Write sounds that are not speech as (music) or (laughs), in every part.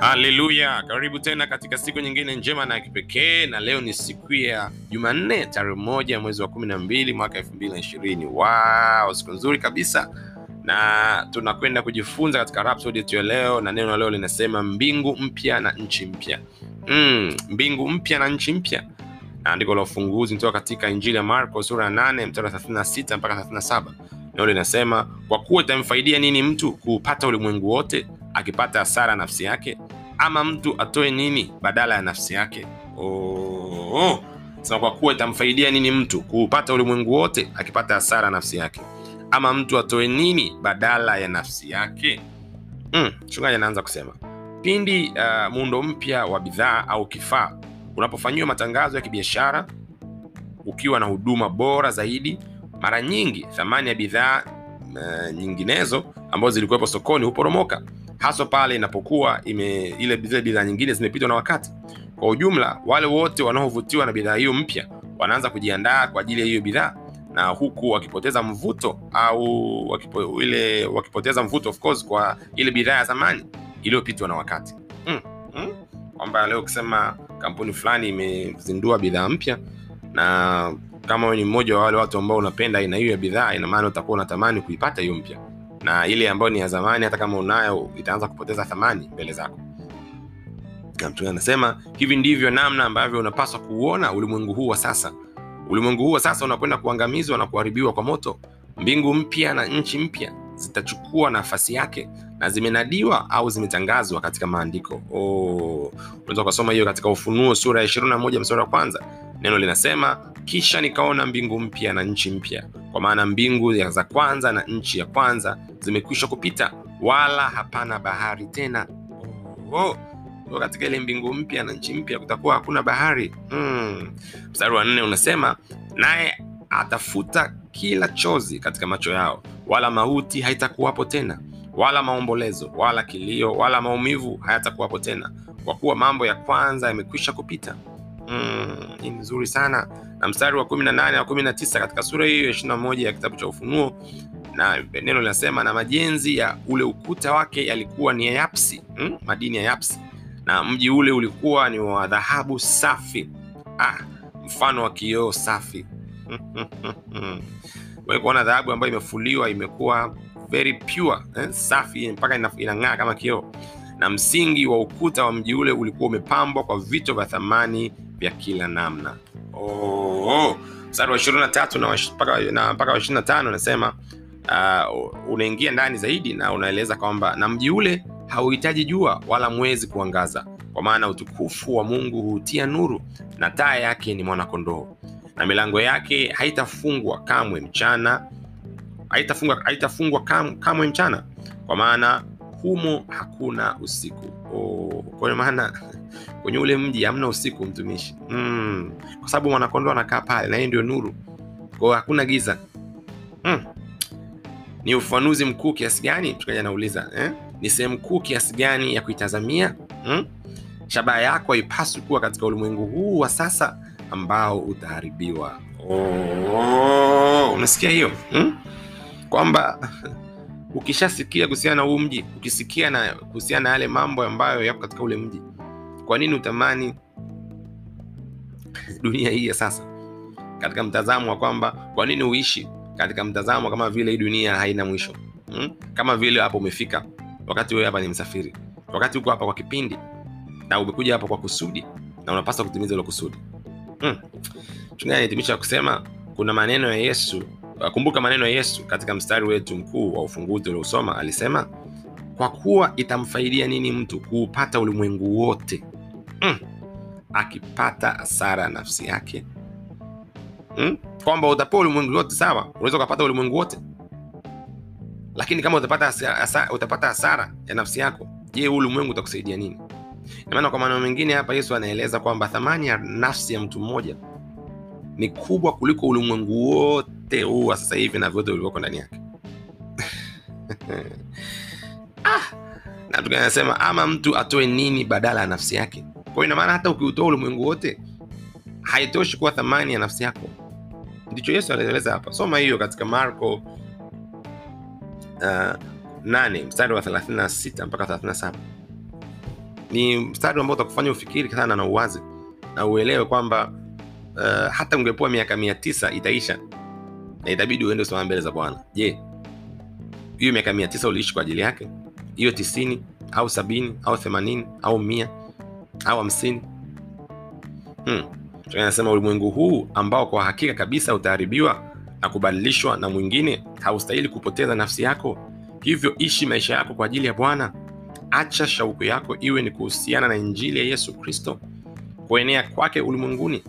haleluya karibu tena katika siku nyingine njema na ya kipekee na leo ni siku ya jumanne tarehe moja mwezi wa kumi na mbili mwaka elfu mbili na ishirini. Wow, siku nzuri kabisa. Na tunakwenda kujifunza katika Rhapsody yetu ya leo na neno leo linasema mbingu mpya na nchi mpya. Mm, mbingu mpya na nchi mpya andiko la ufunguzi kutoka katika injili ya marko sura ya 8 mstari wa 36 mpaka 37 neno linasema kwa kuwa itamfaidia nini mtu kuupata ulimwengu wote akipata hasara nafsi yake? Ama mtu atoe nini badala ya nafsi yake? Oh, oh. Sema kwa kuwa itamfaidia nini mtu kuupata ulimwengu wote akipata hasara nafsi yake? Ama mtu atoe nini badala ya nafsi yake? Mm, mchungaji anaanza kusema pindi uh, muundo mpya wa bidhaa au kifaa unapofanyiwa matangazo ya kibiashara ukiwa na huduma bora zaidi mara nyingi thamani ya bidhaa uh, nyinginezo ambazo zilikuwepo sokoni huporomoka. Haswa pale inapokuwa ime ile bidhaa nyingine zimepitwa na wakati. Kwa ujumla wale wote wanaovutiwa na bidhaa hiyo mpya wanaanza kujiandaa kwa ajili ya hiyo bidhaa na huku wakipoteza mvuto au wakipo, ile wakipoteza mvuto of course kwa ile bidhaa ya zamani iliyopitwa na wakati. Mm, mm. kwamba leo ukisema kampuni fulani imezindua bidhaa mpya na kama wewe ni mmoja wa wale watu ambao unapenda aina hiyo ya bidhaa ina maana utakuwa unatamani kuipata hiyo mpya. Na ile ambayo ni ya zamani hata kama unayo itaanza kupoteza thamani mbele zako. Anasema hivi ndivyo namna ambavyo unapaswa kuuona ulimwengu huu wa sasa. Ulimwengu huu wa sasa unakwenda kuangamizwa na kuharibiwa kwa moto. Mbingu mpya na nchi mpya zitachukua nafasi yake na zimenadiwa au zimetangazwa katika maandiko oh, ukasoma hiyo katika ufunuo sura ya 21 mstari wa kwanza neno linasema kisha nikaona mbingu mpya na nchi mpya kwa maana mbingu za kwanza na nchi ya kwanza zimekwisha kupita wala hapana bahari tena oh, oh. katika ile mbingu mpya na nchi mpya kutakuwa hakuna bahari mm. mstari wa nne unasema naye atafuta kila chozi katika macho yao wala mauti haitakuwapo tena wala maombolezo wala kilio wala maumivu hayatakuwapo tena kwa kuwa mambo ya kwanza yamekwisha kupita. Mm, ni nzuri sana. Na mstari wa 18 na 19 katika sura hiyo ya 21 ya kitabu cha ufunuo na neno linasema na majenzi ya ule ukuta wake yalikuwa ni ya mm, madini ya yapsi. Na mji ule ulikuwa ni wa dhahabu safi. Ah, mfano wa kioo safi. (laughs) Kuona dhahabu ambayo imefuliwa imekuwa very pure eh, safi mpaka inang'aa kama kioo. Na msingi wa ukuta wa mji ule ulikuwa umepambwa kwa vito vya thamani vya kila namna. Oh, mstari wa ishirini na tatu mpaka wa ishirini na tano unasema uh, unaingia ndani zaidi na unaeleza kwamba na mji ule hauhitaji jua wala mwezi kuangaza kwa maana utukufu wa mungu huutia nuru na taa yake ni mwanakondoo. Na milango yake haitafungwa kamwe mchana haitafungwa haitafungwa kam, kamwe mchana. Kwa maana humo hakuna usiku. Oh, maana (laughs) kwenye ule mji hamna usiku mtumishi. Mm, kwa sababu mwanakondoo anakaa pale na yeye ndio nuru. Kwao hakuna giza. Mm. ni ufanuzi mkuu kiasi gani? Tukaja nauliza eh? ni sehemu kuu kiasi gani ya kuitazamia? Mm? shabaha yako haipaswi kuwa katika ulimwengu huu wa sasa ambao utaharibiwa. Oh, unasikia hiyo? Hmm? Kwamba (laughs) ukishasikia kuhusiana na huu mji ukisikia na kuhusiana na yale mambo ambayo yapo katika ule mji kwa nini utamani (laughs) dunia hii ya sasa katika mtazamo wa kwamba kwa nini uishi katika mtazamo kama vile hii dunia haina mwisho hmm? kama vile hapo umefika wakati wewe hapa ni msafiri wakati uko hapa kwa kipindi na umekuja hapa kwa kusudi na unapaswa kutimiza hilo kusudi hmm. chungaji kusema kuna maneno ya yesu kumbuka maneno ya yesu katika mstari wetu mkuu wa ufunguzi uliosoma alisema kwa kuwa itamfaidia nini mtu kuupata ulimwengu wote? Mm. akipata hasara nafsi yake. Mm? kwamba utapewa ulimwengu wote sawa. Unaweza ukapata ulimwengu wote. Lakini kama utapata hasara, utapata hasara ya nafsi yako je huu ulimwengu utakusaidia nini? Maana kwa maneno mengine hapa yesu anaeleza kwamba thamani ya nafsi ya mtu mmoja ni kubwa kuliko ulimwengu wote huu wa sasa hivi na vyote vilivyoko ndani yake. (laughs) Ah, na tukanasema ama mtu atoe nini badala ya nafsi yake? Kwa inamaana hata ukiutoa ulimwengu wote haitoshi kuwa thamani ya nafsi yako. Ndicho yesu anaeleza hapa. Soma hiyo katika marko uh, 8 mstari wa 36 mpaka 37 ni mstari ambao utakufanya ufikiri sana na uwazi na uelewe kwamba uh, hata ungepewa miaka mia tisa itaisha. Na itabidi uende usimama mbele za bwana. Je hiyo miaka mia tisa uliishi kwa ajili yake? Hiyo tisini au sabini au themanini au mia au hamsini? Hmm. anasema ulimwengu huu ambao kwa hakika kabisa utaharibiwa na kubadilishwa na mwingine haustahili kupoteza nafsi yako. Hivyo ishi maisha yako kwa ajili ya bwana. Acha shauku yako iwe ni kuhusiana na injili ya yesu kristo kuenea kwake ulimwenguni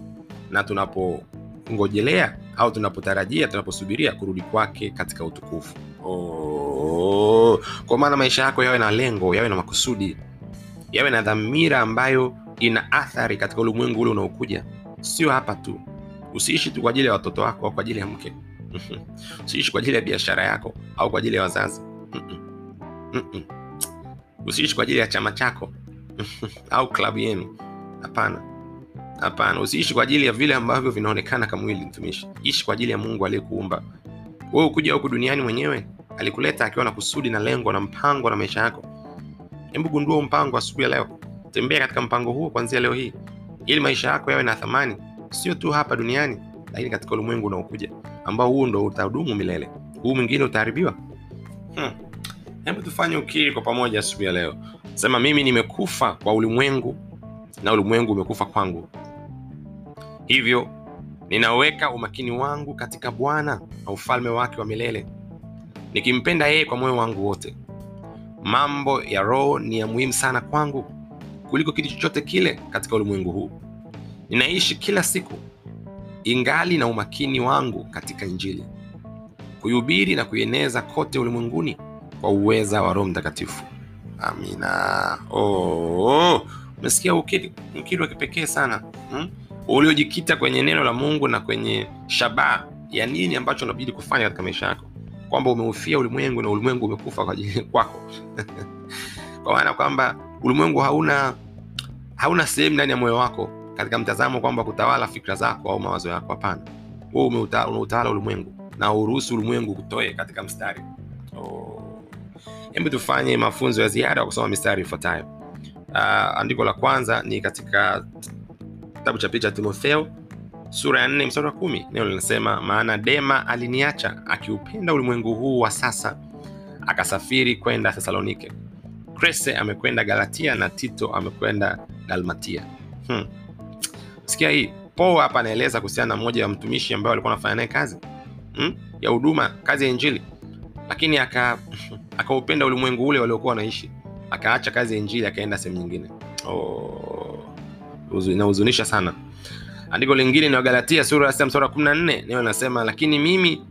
na tunapongojelea au tunapotarajia tunaposubiria kurudi kwake katika utukufu. Oh. kwa maana maisha yako yawe na lengo yawe na makusudi yawe na dhamira ambayo ina athari katika ulimwengu ule unaokuja. Sio hapa tu. Usiishi tu kwa ajili ya watoto wako au kwa ajili ya mke. (laughs) Usiishi kwa ajili ya biashara yako au kwa ajili ya wazazi. (laughs) Usiishi kwa ajili ya chama chako (laughs) au klabu yenu. Hapana hapana usiishi kwa ajili ya vile ambavyo vinaonekana kamwili mtumishi. Ishi kwa ajili ya mungu aliyekuumba. Wewe ukuja huku duniani mwenyewe alikuleta akiwa na kusudi na lengo na mpango na maisha yako. Hebu gundua mpango asubuhi ya leo. Tembea katika mpango huo kuanzia leo hii ili maisha yako yawe na thamani sio tu hapa duniani lakini katika ulimwengu unaokuja ambao huu ndo utadumu milele. Huu mwingine utaharibiwa? Hmm. hebu tufanye ukiri kwa pamoja asubuhi ya leo. Sema mimi nimekufa kwa ulimwengu na ulimwengu umekufa kwangu hivyo ninaweka umakini wangu katika bwana na ufalme wake wa milele nikimpenda yeye kwa moyo wangu wote. Mambo ya roho ni ya muhimu sana kwangu kuliko kitu chochote kile katika ulimwengu huu. Ninaishi kila siku ingali na umakini wangu katika injili kuihubiri na kuieneza kote ulimwenguni kwa uweza wa roho mtakatifu. Amina. Oh, umesikia ukiri, ukiri wa kipekee sana hmm? Uliojikita kwenye neno la mungu na kwenye shabaha ya nini ambacho unabidi kufanya katika maisha yako. Kwamba umeufia ulimwengu na ulimwengu umekufa kwa ajili (laughs) kwako. Kwa maana kwamba ulimwengu hauna hauna sehemu ndani ya moyo wako katika mtazamo kwamba kutawala fikra zako au mawazo yako hapana. Unautawala ulimwengu na uruhusu ulimwengu kutoe katika mstari. Oh. tufanye mafunzo ya ziada kwa kusoma mistari ifuatayo. Uh, andiko la kwanza ni katika kitabu cha picha timotheo sura ya nne mstari wa kumi. Neno linasema maana dema aliniacha akiupenda ulimwengu huu wa sasa akasafiri kwenda thesalonike krese amekwenda galatia na tito amekwenda dalmatia. Hmm. sikia hii po hapa anaeleza kuhusiana na mmoja ya mtumishi ambaye alikuwa anafanya naye kazi hmm? ya huduma kazi ya injili. Lakini (laughs) akaupenda aka ulimwengu ule waliokuwa wanaishi. Akaacha kazi ya injili akaenda sehemu nyingine. Oh, inahuzunisha sana. Andiko lingine ni wagalatia sura ya msara kumi na nne. Nayo linasema lakini mimi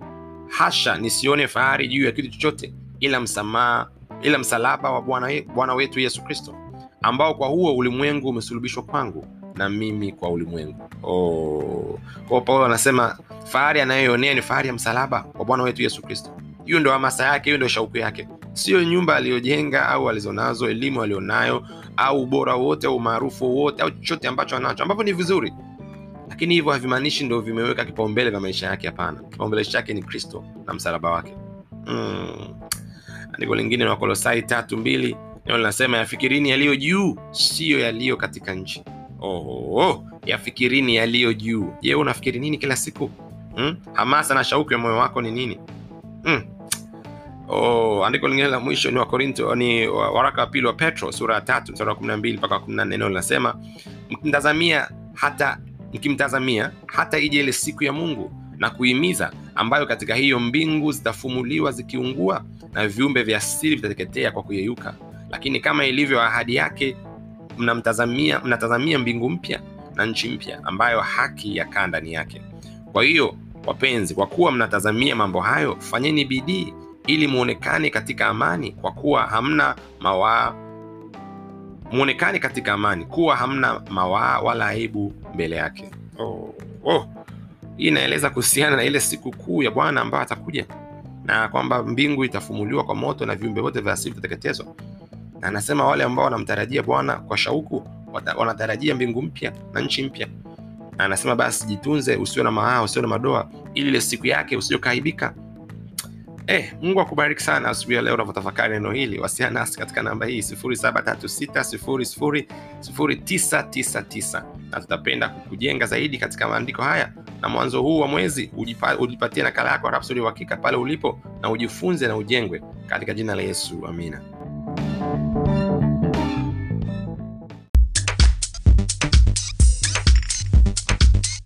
hasha nisione fahari juu ya kitu chochote ila msamaha ila msalaba wa bwana wetu yesu kristo ambao kwa huo ulimwengu umesulubishwa kwangu na mimi kwa ulimwengu. Oh. kwao paulo anasema fahari anayoionea ni fahari ya msalaba wa bwana wetu yesu kristo. Hiyo ndo hamasa yake hiyo ndo shauku yake sio nyumba aliyojenga au alizonazo elimu alionayo au ubora wote au umaarufu wowote au chochote ambacho anacho ambavyo ni vizuri. Lakini hivyo havimaanishi ndo vimeweka kipaumbele vya maisha yake hapana. Kipaumbele chake ni kristo na msalaba wake. Mm. andiko lingine ni wakolosai tatu mbili neno linasema yafikirini yaliyo juu siyo yaliyo katika nchi. Oh, yafikirini yaliyo juu. Je unafikiri nini kila siku? Hmm? hamasa na shauku ya moyo wako ni nini? Hmm. Oh, andiko lingine la mwisho ni wakorinto ni waraka wa pili wa petro sura ya tatu mstari wa kumi na mbili mpaka kumi na nne neno linasema mkimtazamia hata mkimtazamia hata ije ile siku ya mungu na kuhimiza ambayo katika hiyo mbingu zitafumuliwa zikiungua na viumbe vya asili vitateketea kwa kuyeyuka. Lakini kama ilivyo ahadi yake mnamtazamia mnatazamia mbingu mpya na nchi mpya ambayo haki yakaa ndani yake. Kwa hiyo wapenzi kwa kuwa mnatazamia mambo hayo fanyeni bidii ili muonekane katika amani kwa kuwa hamna mawaa muonekane katika amani kuwa hamna mawaa wala aibu mbele yake. Oh, oh. hii inaeleza kuhusiana na ile siku kuu ya bwana ambayo atakuja na kwamba mbingu itafumuliwa kwa moto na viumbe vyote vya asili vitateketezwa. Na anasema wale ambao wanamtarajia bwana kwa shauku wanatarajia mbingu mpya na nchi mpya. Anasema basi jitunze usio na maaa usio na madoa ili ile siku yake usiokaibika Eh, Mungu akubariki sana asubuhi ya leo unavyotafakari neno hili. Wasiliana nasi katika namba hii 0736000999 na tutapenda kukujenga zaidi katika maandiko haya, na mwanzo huu wa mwezi ujipa, ujipatie nakala yako Rhapsody Uhakika pale ulipo na ujifunze na ujengwe katika jina la Yesu, amina.